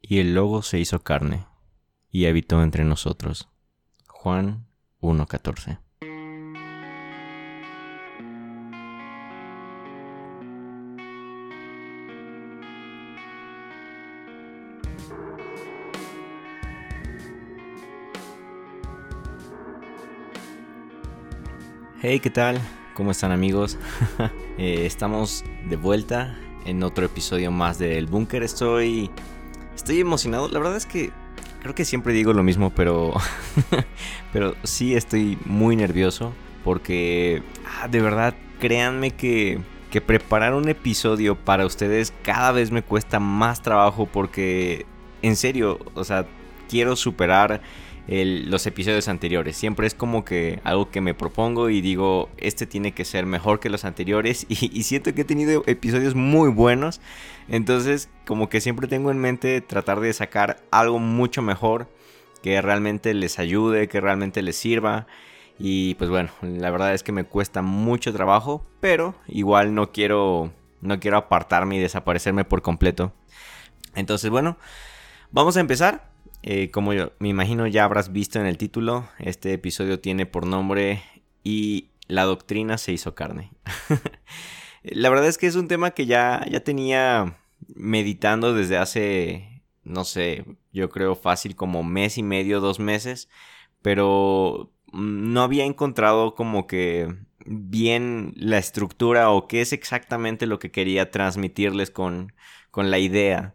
Y el lobo se hizo carne y habitó entre nosotros. Juan 1.14 Hey, ¿qué tal? ¿Cómo están amigos? Eh, estamos de vuelta en otro episodio más del Búnker. Estoy, estoy emocionado. La verdad es que creo que siempre digo lo mismo, pero, pero sí estoy muy nervioso porque, ah, de verdad, créanme que, que preparar un episodio para ustedes cada vez me cuesta más trabajo porque, en serio, o sea, quiero superar los episodios anteriores. Siempre es como que algo que me propongo y digo, este tiene que ser mejor que los anteriores. Y, siento que he tenido episodios muy buenos. Entonces, como que siempre tengo en mente tratar de sacar algo mucho mejor. Que realmente les ayude, que realmente les sirva. Y pues bueno, la verdad es que me cuesta mucho trabajo. Pero igual no quiero, no quiero apartarme y desaparecerme por completo. Entonces, bueno, vamos a empezar. Eh, como yo me imagino ya habrás visto en el título, este episodio tiene por nombre Y la doctrina se hizo carne. la verdad es que es un tema que ya, ya tenía meditando desde hace, no sé, yo creo fácil como mes y medio, dos meses, pero no había encontrado como que bien la estructura o qué es exactamente lo que quería transmitirles con, con la idea.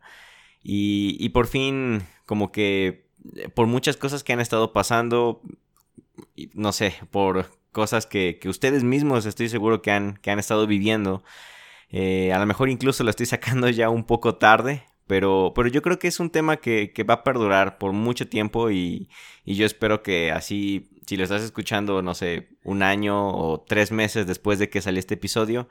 Y, y por fin como que eh, por muchas cosas que han estado pasando, no sé, por cosas que, ustedes mismos estoy seguro que han, que han estado viviendo. Eh, a lo mejor incluso lo estoy sacando ya un poco tarde, pero, pero yo creo que es un tema que, va a perdurar por mucho tiempo y, y, yo espero que así, si lo estás escuchando, no sé, un año o tres meses después de que salió este episodio,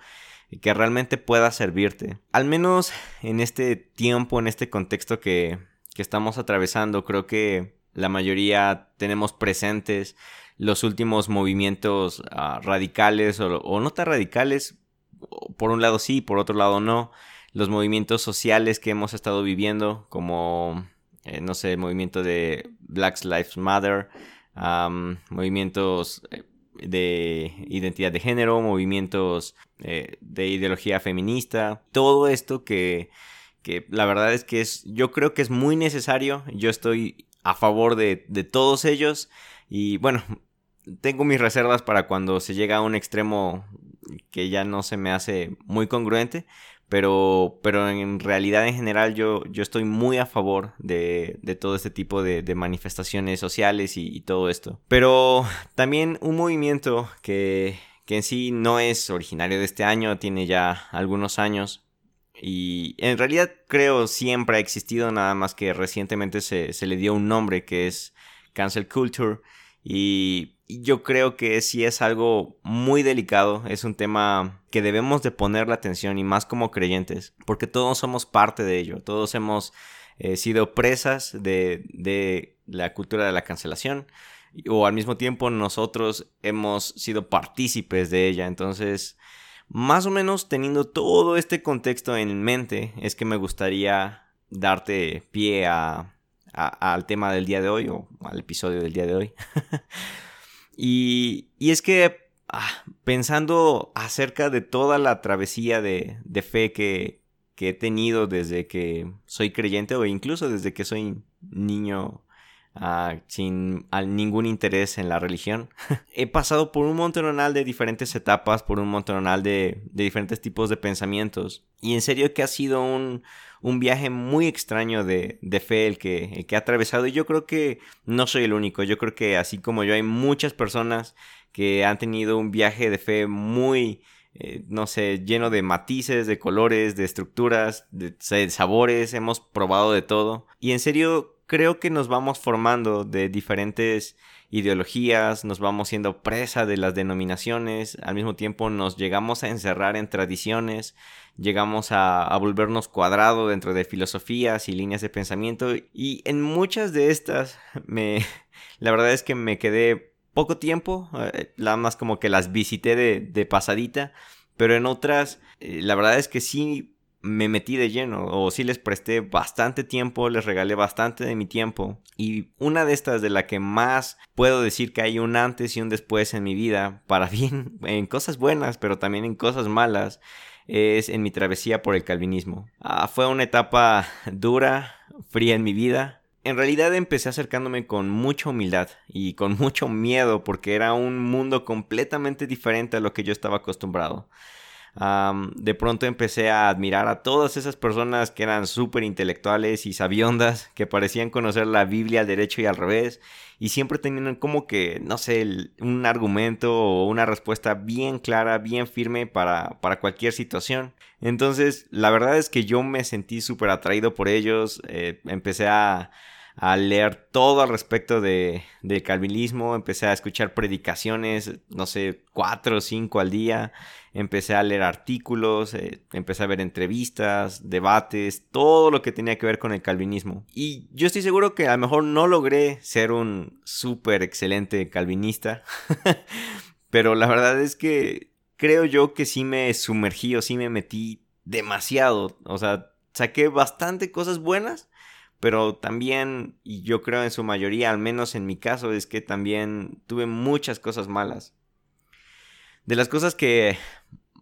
que realmente pueda servirte. Al menos en este tiempo, en este contexto que, que estamos atravesando, creo que la mayoría tenemos presentes los últimos movimientos ah, radicales o, no tan radicales, por un lado sí, por otro lado no, los movimientos sociales que hemos estado viviendo, como, eh, no sé, movimiento de Black Lives Matter, movimientos eh, de identidad de género, movimientos eh, de ideología feminista, todo esto que que la verdad es que es, yo creo que es muy necesario, yo estoy a favor de, todos ellos y bueno, tengo mis reservas para cuando se llega a un extremo que ya no se me hace muy congruente, pero, pero en realidad en general yo, yo estoy muy a favor de, todo este tipo de, manifestaciones sociales y, todo esto. Pero también un movimiento que, que en sí no es originario de este año, tiene ya algunos años, y en realidad creo siempre ha existido, nada más que recientemente se, le dio un nombre que es Cancel Culture. Y yo creo que sí es algo muy delicado, es un tema que debemos de poner la atención y más como creyentes, porque todos somos parte de ello, todos hemos eh, sido presas de, de la cultura de la cancelación o al mismo tiempo nosotros hemos sido partícipes de ella, entonces más o menos teniendo todo este contexto en mente, es que me gustaría darte pie al tema del día de hoy o al episodio del día de hoy. y, es que ah, pensando acerca de toda la travesía de, fe que he tenido desde que soy creyente o incluso desde que soy niño Ah, sin ningún interés en la religión. He pasado por un montonal de diferentes etapas, por un montonal de, de diferentes tipos de pensamientos. Y en serio que ha sido un, un viaje muy extraño de, de fe el que, el que ha atravesado. Y yo creo que no soy el único. Yo creo que así como yo hay muchas personas que han tenido un viaje de fe muy... Eh, no sé, lleno de matices, de colores, de estructuras, de sabores, hemos probado de todo. Y en serio, creo que nos vamos formando de diferentes ideologías, nos vamos siendo presa de las denominaciones, al mismo tiempo nos llegamos a encerrar en tradiciones, llegamos a, volvernos cuadrado dentro de filosofías y líneas de pensamiento y en muchas de estas me la verdad es que me quedé poco tiempo, eh, nada más como que las visité de, pasadita, pero en otras eh, la verdad es que sí me metí de lleno o sí les presté bastante tiempo, les regalé bastante de mi tiempo y una de estas de la que más puedo decir que hay un antes y un después en mi vida, para bien, en cosas buenas, pero también en cosas malas, es en mi travesía por el calvinismo. Ah, fue una etapa dura, fría en mi vida, en realidad empecé acercándome con mucha humildad y con mucho miedo porque era un mundo completamente diferente a lo que yo estaba acostumbrado. De pronto empecé a admirar a todas esas personas que eran súper intelectuales y sabiondas, que parecían conocer la Biblia al derecho y al revés, y siempre tenían como que, no sé, un argumento o una respuesta bien clara, bien firme para, para cualquier situación. Entonces, la verdad es que yo me sentí súper atraído por ellos, eh, empecé a a leer todo al respecto de, del calvinismo, empecé a escuchar predicaciones, no sé, cuatro o cinco al día, empecé a leer artículos, eh, empecé a ver entrevistas, debates, todo lo que tenía que ver con el calvinismo. Y yo estoy seguro que a lo mejor no logré ser un súper excelente calvinista, pero la verdad es que creo yo que sí me sumergí o sí me metí demasiado, o sea, saqué bastante cosas buenas pero también, y yo creo en su mayoría, al menos en mi caso, es que también tuve muchas cosas malas. De las cosas que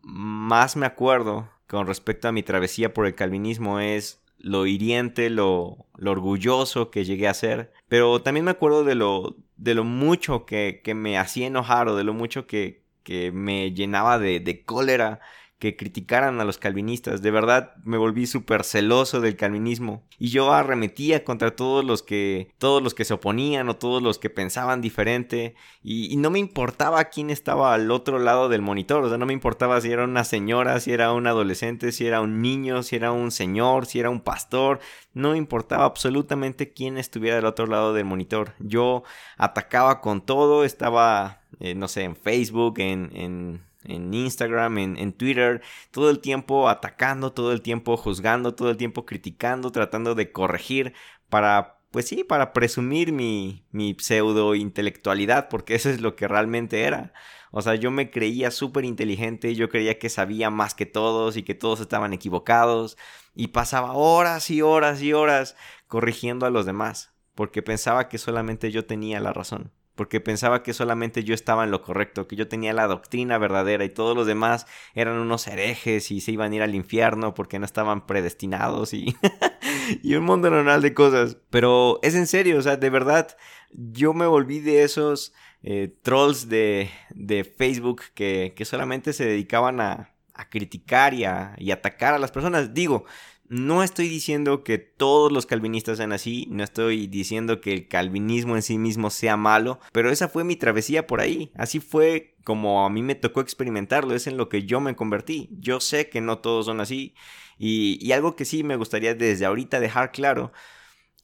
más me acuerdo con respecto a mi travesía por el calvinismo es lo hiriente, lo, lo orgulloso que llegué a ser, pero también me acuerdo de lo, de lo mucho que, que me hacía enojar o de lo mucho que, que me llenaba de, de cólera que criticaran a los calvinistas. De verdad me volví súper celoso del calvinismo y yo arremetía contra todos los que todos los que se oponían o todos los que pensaban diferente y, no me importaba quién estaba al otro lado del monitor, o sea, no me importaba si era una señora, si era un adolescente, si era un niño, si era un señor, si era un pastor, no me importaba absolutamente quién estuviera al otro lado del monitor. Yo atacaba con todo, estaba, eh, no sé, en Facebook, en en Instagram, en, Twitter, todo el tiempo atacando, todo el tiempo juzgando, todo el tiempo criticando, tratando de corregir para, pues sí, para presumir mi, mi pseudo intelectualidad, porque eso es lo que realmente era. O sea, yo me creía súper inteligente, yo creía que sabía más que todos y que todos estaban equivocados, y pasaba horas y horas y horas corrigiendo a los demás, porque pensaba que solamente yo tenía la razón porque pensaba que solamente yo estaba en lo correcto, que yo tenía la doctrina verdadera y todos los demás eran unos herejes y se iban a ir al infierno porque no estaban predestinados y, y un mundo normal de cosas. Pero es en serio, o sea, de verdad, yo me volví de esos eh, trolls de, de Facebook que, que, solamente se dedicaban a, a criticar y a, y atacar a las personas. Digo, no estoy diciendo que todos los calvinistas sean así, no estoy diciendo que el calvinismo en sí mismo sea malo, pero esa fue mi travesía por ahí. Así fue como a mí me tocó experimentarlo, es en lo que yo me convertí. Yo sé que no todos son así. Y, algo que sí me gustaría desde ahorita dejar claro,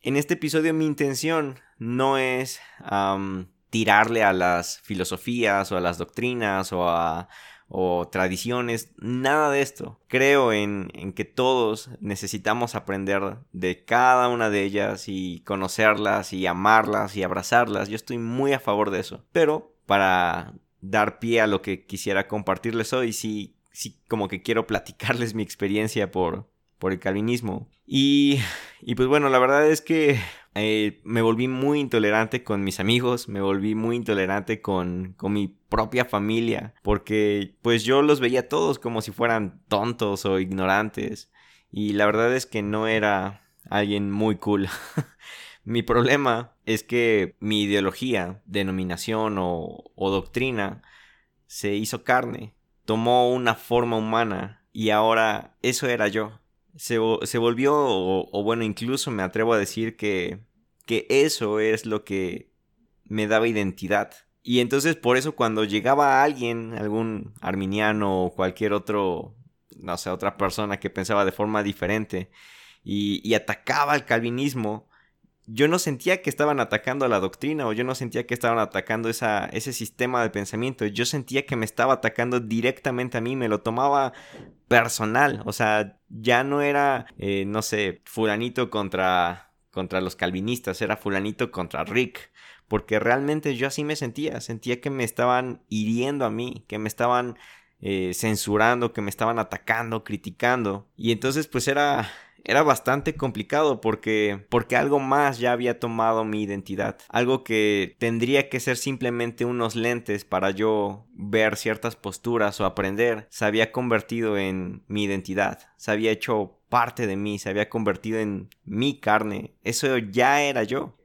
en este episodio mi intención no es tirarle a las filosofías o a las doctrinas o a o tradiciones, nada de esto. Creo en, en, que todos necesitamos aprender de cada una de ellas y conocerlas y amarlas y abrazarlas. Yo estoy muy a favor de eso. Pero para dar pie a lo que quisiera compartirles hoy, sí, sí como que quiero platicarles mi experiencia por, por el calvinismo. Y, y pues bueno, la verdad es que eh, me volví muy intolerante con mis amigos, me volví muy intolerante con, con mi propia familia, porque pues yo los veía todos como si fueran tontos o ignorantes, y la verdad es que no era alguien muy cool. mi problema es que mi ideología, denominación o, o doctrina se hizo carne, tomó una forma humana, y ahora eso era yo se, se volvió, o, bueno, incluso me atrevo a decir que, que eso es lo que me daba identidad. Y entonces por eso cuando llegaba alguien, algún arminiano o cualquier otro, no sé, otra persona que pensaba de forma diferente y, y atacaba al calvinismo, yo no sentía que estaban atacando a la doctrina o yo no sentía que estaban atacando ese sistema de pensamiento. Yo sentía que me estaba atacando directamente a mí, me lo tomaba personal. O sea, ya no era, eh, no sé, fulanito contra, contra los calvinistas, era fulanito contra Rick. Porque realmente yo así me sentía, sentía que me estaban hiriendo a mí, que me estaban eh, censurando, que me estaban atacando, criticando. Y entonces pues era era bastante complicado porque porque algo más ya había tomado mi identidad, algo que tendría que ser simplemente unos lentes para yo ver ciertas posturas o aprender, se había convertido en mi identidad, se había hecho parte de mí, se había convertido en mi carne, eso ya era yo.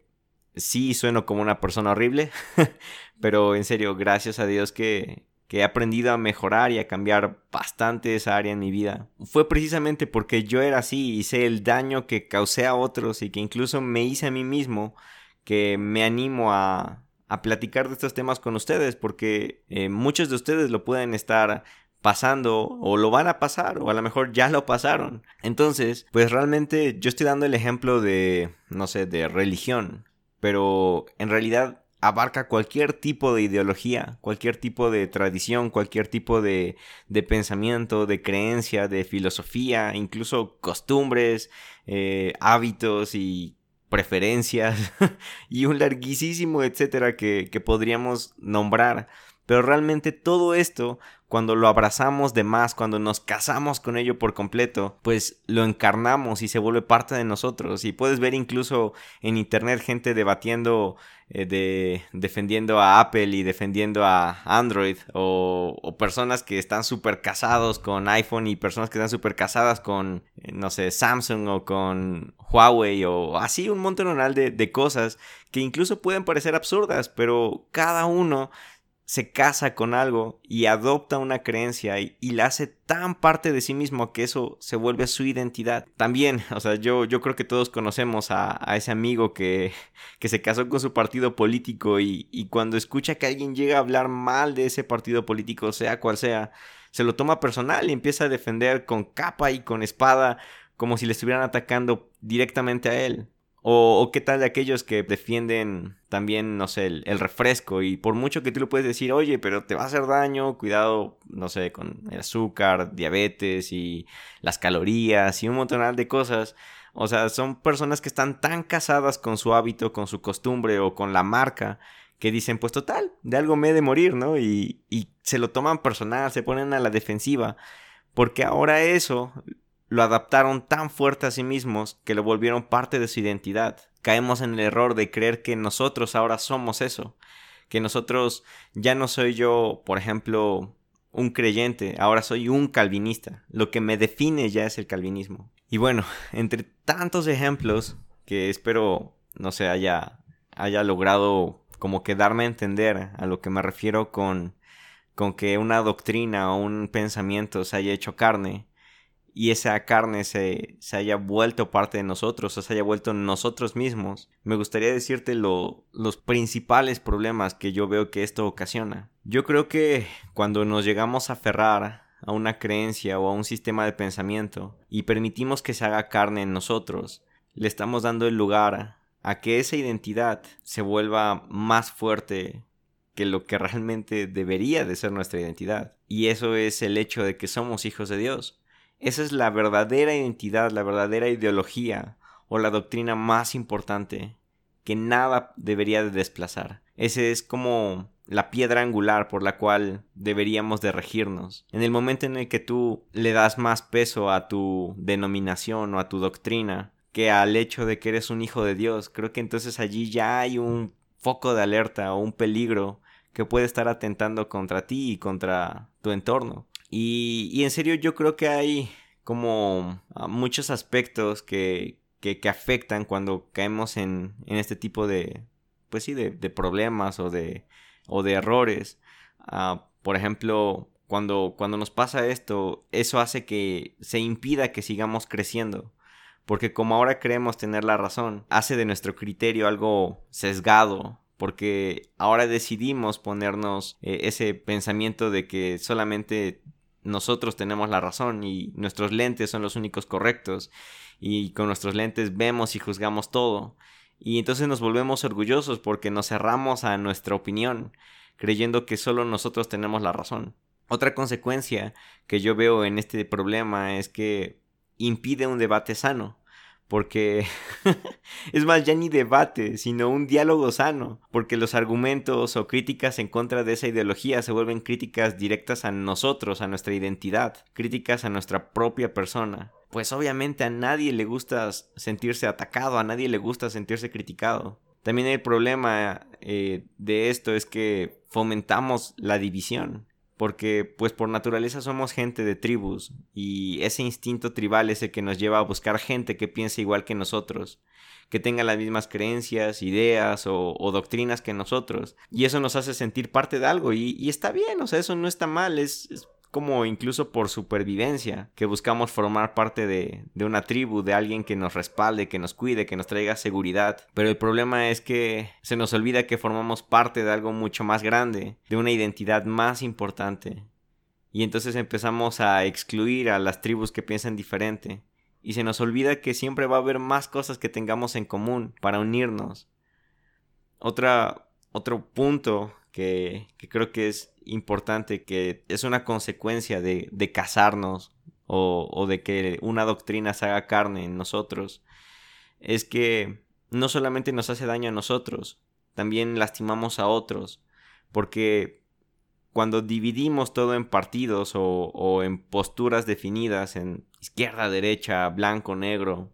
Sí, sueno como una persona horrible, pero en serio, gracias a Dios que que he aprendido a mejorar y a cambiar bastante esa área en mi vida. Fue precisamente porque yo era así y sé el daño que causé a otros y que incluso me hice a mí mismo que me animo a, a platicar de estos temas con ustedes porque eh, muchos de ustedes lo pueden estar pasando o lo van a pasar o a lo mejor ya lo pasaron. Entonces, pues realmente yo estoy dando el ejemplo de, no sé, de religión, pero en realidad abarca cualquier tipo de ideología, cualquier tipo de tradición, cualquier tipo de, de pensamiento, de creencia, de filosofía, incluso costumbres, eh, hábitos y preferencias y un larguísimo etcétera que, que podríamos nombrar. Pero realmente todo esto, cuando lo abrazamos de más, cuando nos casamos con ello por completo, pues lo encarnamos y se vuelve parte de nosotros. Y puedes ver incluso en internet gente debatiendo eh, de defendiendo a Apple y defendiendo a Android o, o personas que están súper casados con iPhone y personas que están súper casadas con, eh, no sé, Samsung o con Huawei o así un montón de, de cosas que incluso pueden parecer absurdas, pero cada uno se casa con algo y adopta una creencia y, la hace tan parte de sí mismo que eso se vuelve su identidad. También, o sea, yo, yo creo que todos conocemos a, ese amigo que, que, se casó con su partido político y, y cuando escucha que alguien llega a hablar mal de ese partido político, sea cual sea, se lo toma personal y empieza a defender con capa y con espada como si le estuvieran atacando directamente a él. O, qué tal de aquellos que defienden también, no sé, el, refresco y por mucho que tú lo puedes decir, oye, pero te va a hacer daño, cuidado, no sé, con el azúcar, diabetes y las calorías y un montón de cosas. O sea, son personas que están tan casadas con su hábito, con su costumbre o con la marca que dicen, pues total, de algo me he de morir, ¿no? Y, y se lo toman personal, se ponen a la defensiva. Porque ahora eso lo adaptaron tan fuerte a sí mismos que lo volvieron parte de su identidad. Caemos en el error de creer que nosotros ahora somos eso, que nosotros ya no soy yo, por ejemplo, un creyente, ahora soy un calvinista. Lo que me define ya es el calvinismo. Y bueno, entre tantos ejemplos que espero, no sé, haya, haya logrado como que darme a entender a lo que me refiero con, con que una doctrina o un pensamiento se haya hecho carne, y esa carne se, se, haya vuelto parte de nosotros, o se haya vuelto nosotros mismos, me gustaría decirte lo, los principales problemas que yo veo que esto ocasiona. Yo creo que cuando nos llegamos a aferrar a una creencia o a un sistema de pensamiento y permitimos que se haga carne en nosotros, le estamos dando el lugar a que esa identidad se vuelva más fuerte que lo que realmente debería de ser nuestra identidad. Y eso es el hecho de que somos hijos de Dios. Esa es la verdadera identidad, la verdadera ideología o la doctrina más importante que nada debería de desplazar. Ese es como la piedra angular por la cual deberíamos de regirnos. En el momento en el que tú le das más peso a tu denominación o a tu doctrina que al hecho de que eres un hijo de Dios, creo que entonces allí ya hay un foco de alerta o un peligro que puede estar atentando contra ti y contra tu entorno. Y, en serio yo creo que hay como ah, muchos aspectos que, que, afectan cuando caemos en, en, este tipo de, pues sí, de, problemas o de, o de errores. Ah, por ejemplo, cuando, cuando nos pasa esto, eso hace que se impida que sigamos creciendo. Porque como ahora creemos tener la razón, hace de nuestro criterio algo sesgado, porque ahora decidimos ponernos eh, ese pensamiento de que solamente nosotros tenemos la razón y nuestros lentes son los únicos correctos y con nuestros lentes vemos y juzgamos todo y entonces nos volvemos orgullosos porque nos cerramos a nuestra opinión creyendo que solo nosotros tenemos la razón. Otra consecuencia que yo veo en este problema es que impide un debate sano porque es más ya ni debate, sino un diálogo sano, porque los argumentos o críticas en contra de esa ideología se vuelven críticas directas a nosotros, a nuestra identidad, críticas a nuestra propia persona. Pues obviamente a nadie le gusta sentirse atacado, a nadie le gusta sentirse criticado. También el problema eh, de esto es que fomentamos la división porque pues por naturaleza somos gente de tribus y ese instinto tribal es el que nos lleva a buscar gente que piense igual que nosotros, que tenga las mismas creencias, ideas o, doctrinas que nosotros. Y eso nos hace sentir parte de algo y, está bien, o sea, eso no está mal, es como incluso por supervivencia, que buscamos formar parte de, de, una tribu, de alguien que nos respalde, que nos cuide, que nos traiga seguridad. Pero el problema es que se nos olvida que formamos parte de algo mucho más grande, de una identidad más importante. Y entonces empezamos a excluir a las tribus que piensan diferente. Y se nos olvida que siempre va a haber más cosas que tengamos en común para unirnos. Otra, otro punto que, creo que es importante, que es una consecuencia de, casarnos o, de que una doctrina se haga carne en nosotros, es que no solamente nos hace daño a nosotros, también lastimamos a otros, porque cuando dividimos todo en partidos o en posturas definidas, en izquierda, derecha, blanco, negro,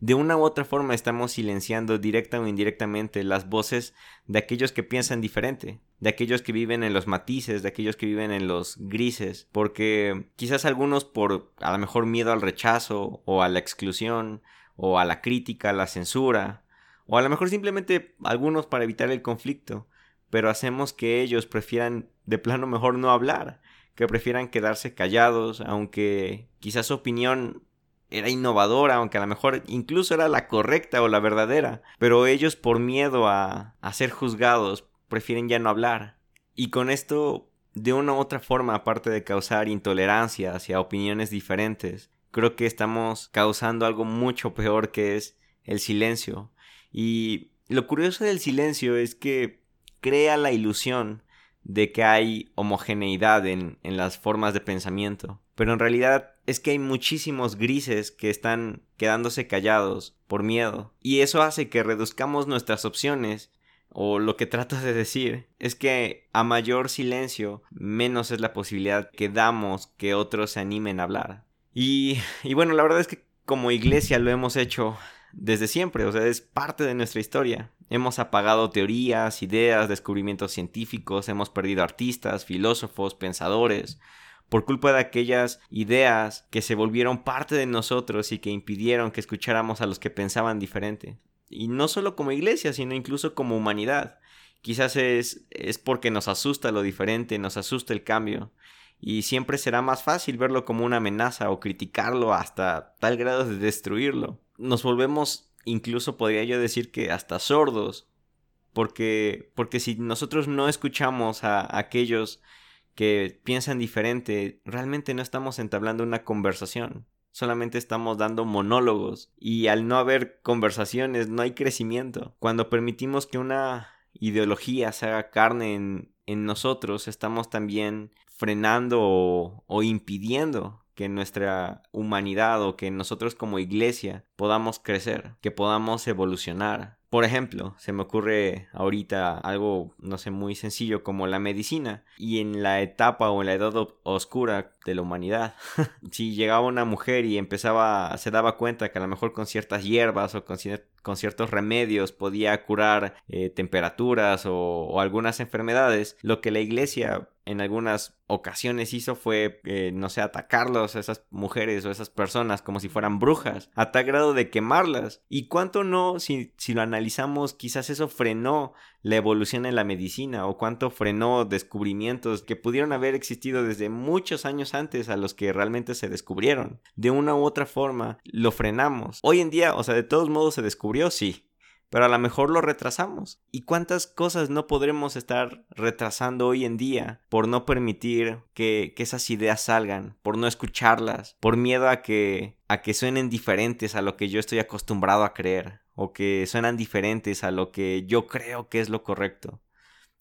de una u otra forma estamos silenciando directa o indirectamente las voces de aquellos que piensan diferente, de aquellos que viven en los matices, de aquellos que viven en los grises, porque quizás algunos por a lo mejor miedo al rechazo o a la exclusión o a la crítica, a la censura, o a lo mejor simplemente algunos para evitar el conflicto, pero hacemos que ellos prefieran de plano mejor no hablar, que prefieran quedarse callados, aunque quizás su opinión era innovadora, aunque a lo mejor incluso era la correcta o la verdadera, pero ellos por miedo a, a ser juzgados prefieren ya no hablar. Y con esto, de una u otra forma, aparte de causar intolerancia hacia opiniones diferentes, creo que estamos causando algo mucho peor que es el silencio. Y lo curioso del silencio es que crea la ilusión de que hay homogeneidad en, en las formas de pensamiento. Pero en realidad es que hay muchísimos grises que están quedándose callados por miedo. Y eso hace que reduzcamos nuestras opciones. O lo que trato de decir es que a mayor silencio, menos es la posibilidad que damos que otros se animen a hablar. Y, y bueno, la verdad es que como iglesia lo hemos hecho desde siempre, o sea, es parte de nuestra historia. Hemos apagado teorías, ideas, descubrimientos científicos, hemos perdido artistas, filósofos, pensadores, por culpa de aquellas ideas que se volvieron parte de nosotros y que impidieron que escucháramos a los que pensaban diferente. Y no solo como iglesia, sino incluso como humanidad. Quizás es, es porque nos asusta lo diferente, nos asusta el cambio. Y siempre será más fácil verlo como una amenaza o criticarlo hasta tal grado de destruirlo. Nos volvemos, incluso podría yo decir que hasta sordos. Porque, porque si nosotros no escuchamos a aquellos que piensan diferente, realmente no estamos entablando una conversación. Solamente estamos dando monólogos y al no haber conversaciones no hay crecimiento. Cuando permitimos que una ideología se haga carne en, en nosotros, estamos también frenando o, o impidiendo que nuestra humanidad o que nosotros como iglesia podamos crecer, que podamos evolucionar. Por ejemplo, se me ocurre ahorita algo, no sé, muy sencillo como la medicina. Y en la etapa o en la edad oscura de la humanidad, si llegaba una mujer y empezaba, se daba cuenta que a lo mejor con ciertas hierbas o con, con ciertos remedios podía curar eh, temperaturas o, algunas enfermedades, lo que la iglesia en algunas ocasiones hizo fue, eh, no sé, atacarlos a esas mujeres o esas personas como si fueran brujas, a tal grado de quemarlas. ¿Y cuánto no, si, si lo analizamos, quizás eso frenó la evolución en la medicina o cuánto frenó descubrimientos que pudieron haber existido desde muchos años antes a los que realmente se descubrieron. De una u otra forma, lo frenamos. Hoy en día, o sea, de todos modos se descubrió, sí, pero a lo mejor lo retrasamos. ¿Y cuántas cosas no podremos estar retrasando hoy en día por no permitir que, esas ideas salgan, por no escucharlas, por miedo a que, a que suenen diferentes a lo que yo estoy acostumbrado a creer, o que suenan diferentes a lo que yo creo que es lo correcto?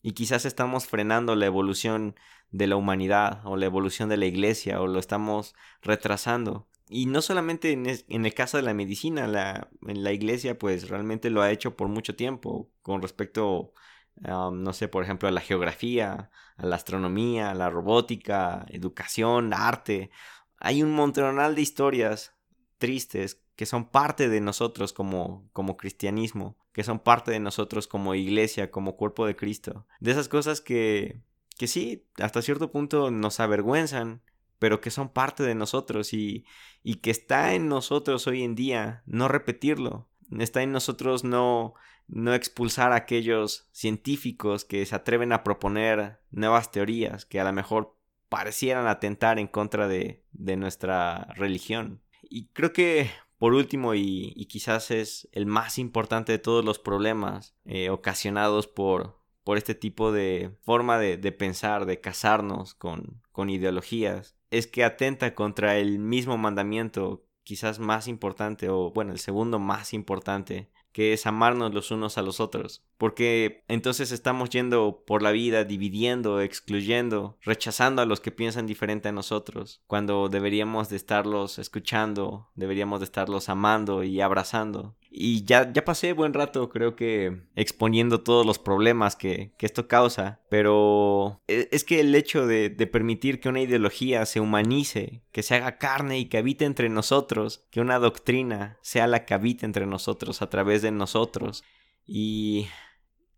Y quizás estamos frenando la evolución de la humanidad o la evolución de la iglesia o lo estamos retrasando y no solamente en, el caso de la medicina, la, en la iglesia pues realmente lo ha hecho por mucho tiempo con respecto, no sé, por ejemplo, a la geografía, a la astronomía, a la robótica, educación, arte. Hay un montonal de historias tristes que son parte de nosotros como, como cristianismo, que son parte de nosotros como iglesia, como cuerpo de Cristo. De esas cosas que, que sí, hasta cierto punto nos avergüenzan, pero que son parte de nosotros y, y que está en nosotros hoy en día no repetirlo. Está en nosotros no, no expulsar a aquellos científicos que se atreven a proponer nuevas teorías que a lo mejor parecieran atentar en contra de, de nuestra religión. Y creo que por último, y, quizás es el más importante de todos los problemas eh, ocasionados por, por este tipo de forma de, de pensar, de casarnos con, con ideologías, es que atenta contra el mismo mandamiento quizás más importante o bueno, el segundo más importante que es amarnos los unos a los otros. Porque entonces estamos yendo por la vida dividiendo, excluyendo, rechazando a los que piensan diferente a nosotros, cuando deberíamos de estarlos escuchando, deberíamos de estarlos amando y abrazando. Y ya, ya pasé buen rato, creo que exponiendo todos los problemas que, que esto causa, pero e, es que el hecho de, de permitir que una ideología se humanice, que se haga carne y que habite entre nosotros, que una doctrina sea la que habite entre nosotros a través de nosotros, y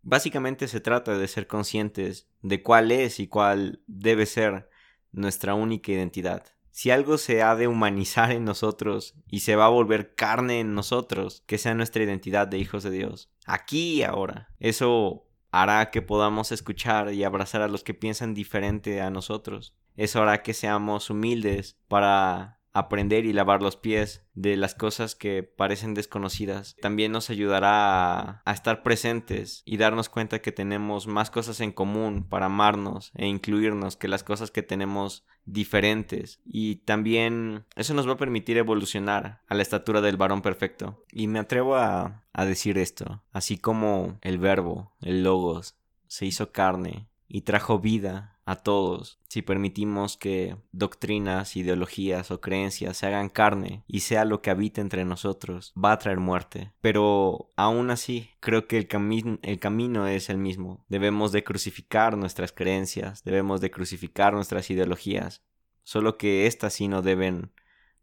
básicamente se trata de ser conscientes de cuál es y cuál debe ser nuestra única identidad si algo se ha de humanizar en nosotros y se va a volver carne en nosotros, que sea nuestra identidad de hijos de Dios, aquí y ahora. Eso hará que podamos escuchar y abrazar a los que piensan diferente a nosotros. Eso hará que seamos humildes para aprender y lavar los pies de las cosas que parecen desconocidas. También nos ayudará a, estar presentes y darnos cuenta que tenemos más cosas en común para amarnos e incluirnos que las cosas que tenemos diferentes. Y también eso nos va a permitir evolucionar a la estatura del varón perfecto. Y me atrevo a, decir esto, así como el verbo, el logos, se hizo carne y trajo vida a todos si permitimos que doctrinas, ideologías o creencias se hagan carne y sea lo que habita entre nosotros, va a traer muerte. Pero aún así, creo que el, camino es el mismo. Debemos de crucificar nuestras creencias, debemos de crucificar nuestras ideologías, solo que éstas sí no deben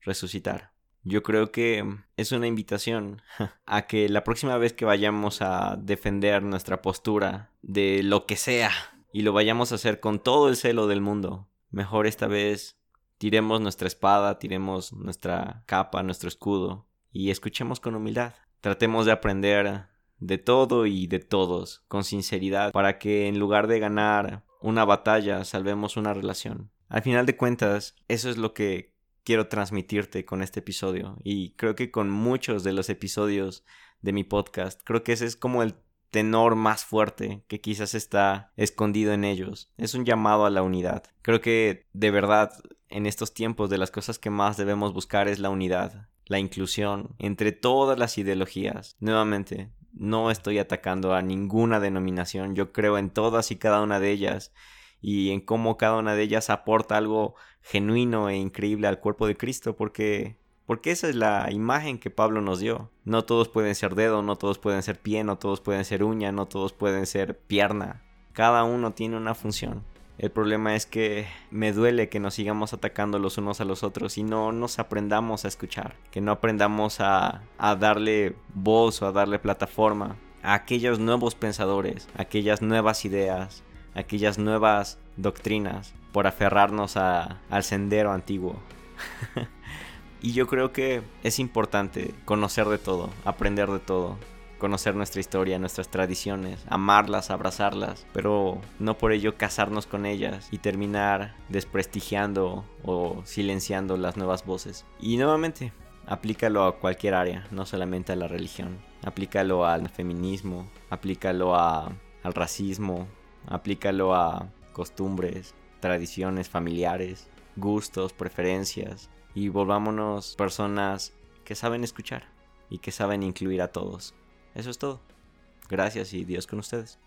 resucitar. Yo creo que es una invitación a que la próxima vez que vayamos a defender nuestra postura de lo que sea, y lo vayamos a hacer con todo el celo del mundo. Mejor esta vez tiremos nuestra espada, tiremos nuestra capa, nuestro escudo y escuchemos con humildad. Tratemos de aprender de todo y de todos con sinceridad para que en lugar de ganar una batalla salvemos una relación. Al final de cuentas, eso es lo que quiero transmitirte con este episodio y creo que con muchos de los episodios de mi podcast, creo que ese es como el tenor más fuerte que quizás está escondido en ellos. Es un llamado a la unidad. Creo que de verdad en estos tiempos de las cosas que más debemos buscar es la unidad, la inclusión entre todas las ideologías. Nuevamente, no estoy atacando a ninguna denominación, yo creo en todas y cada una de ellas y en cómo cada una de ellas aporta algo genuino e increíble al cuerpo de Cristo porque porque esa es la imagen que Pablo nos dio. No todos pueden ser dedo, no todos pueden ser pie, no todos pueden ser uña, no todos pueden ser pierna. Cada uno tiene una función. El problema es que me duele que nos sigamos atacando los unos a los otros y no nos aprendamos a escuchar, que no aprendamos a, a darle voz o a darle plataforma a aquellos nuevos pensadores, a aquellas nuevas ideas, a aquellas nuevas doctrinas, por aferrarnos al sendero antiguo. Y yo creo que es importante conocer de todo, aprender de todo, conocer nuestra historia, nuestras tradiciones, amarlas, abrazarlas, pero no por ello casarnos con ellas y terminar desprestigiando o silenciando las nuevas voces. Y nuevamente, aplícalo a cualquier área, no solamente a la religión. Aplícalo al feminismo, aplícalo al racismo, aplícalo a costumbres, tradiciones familiares, gustos, preferencias, y volvámonos personas que saben escuchar y que saben incluir a todos. Eso es todo. Gracias y Dios con ustedes.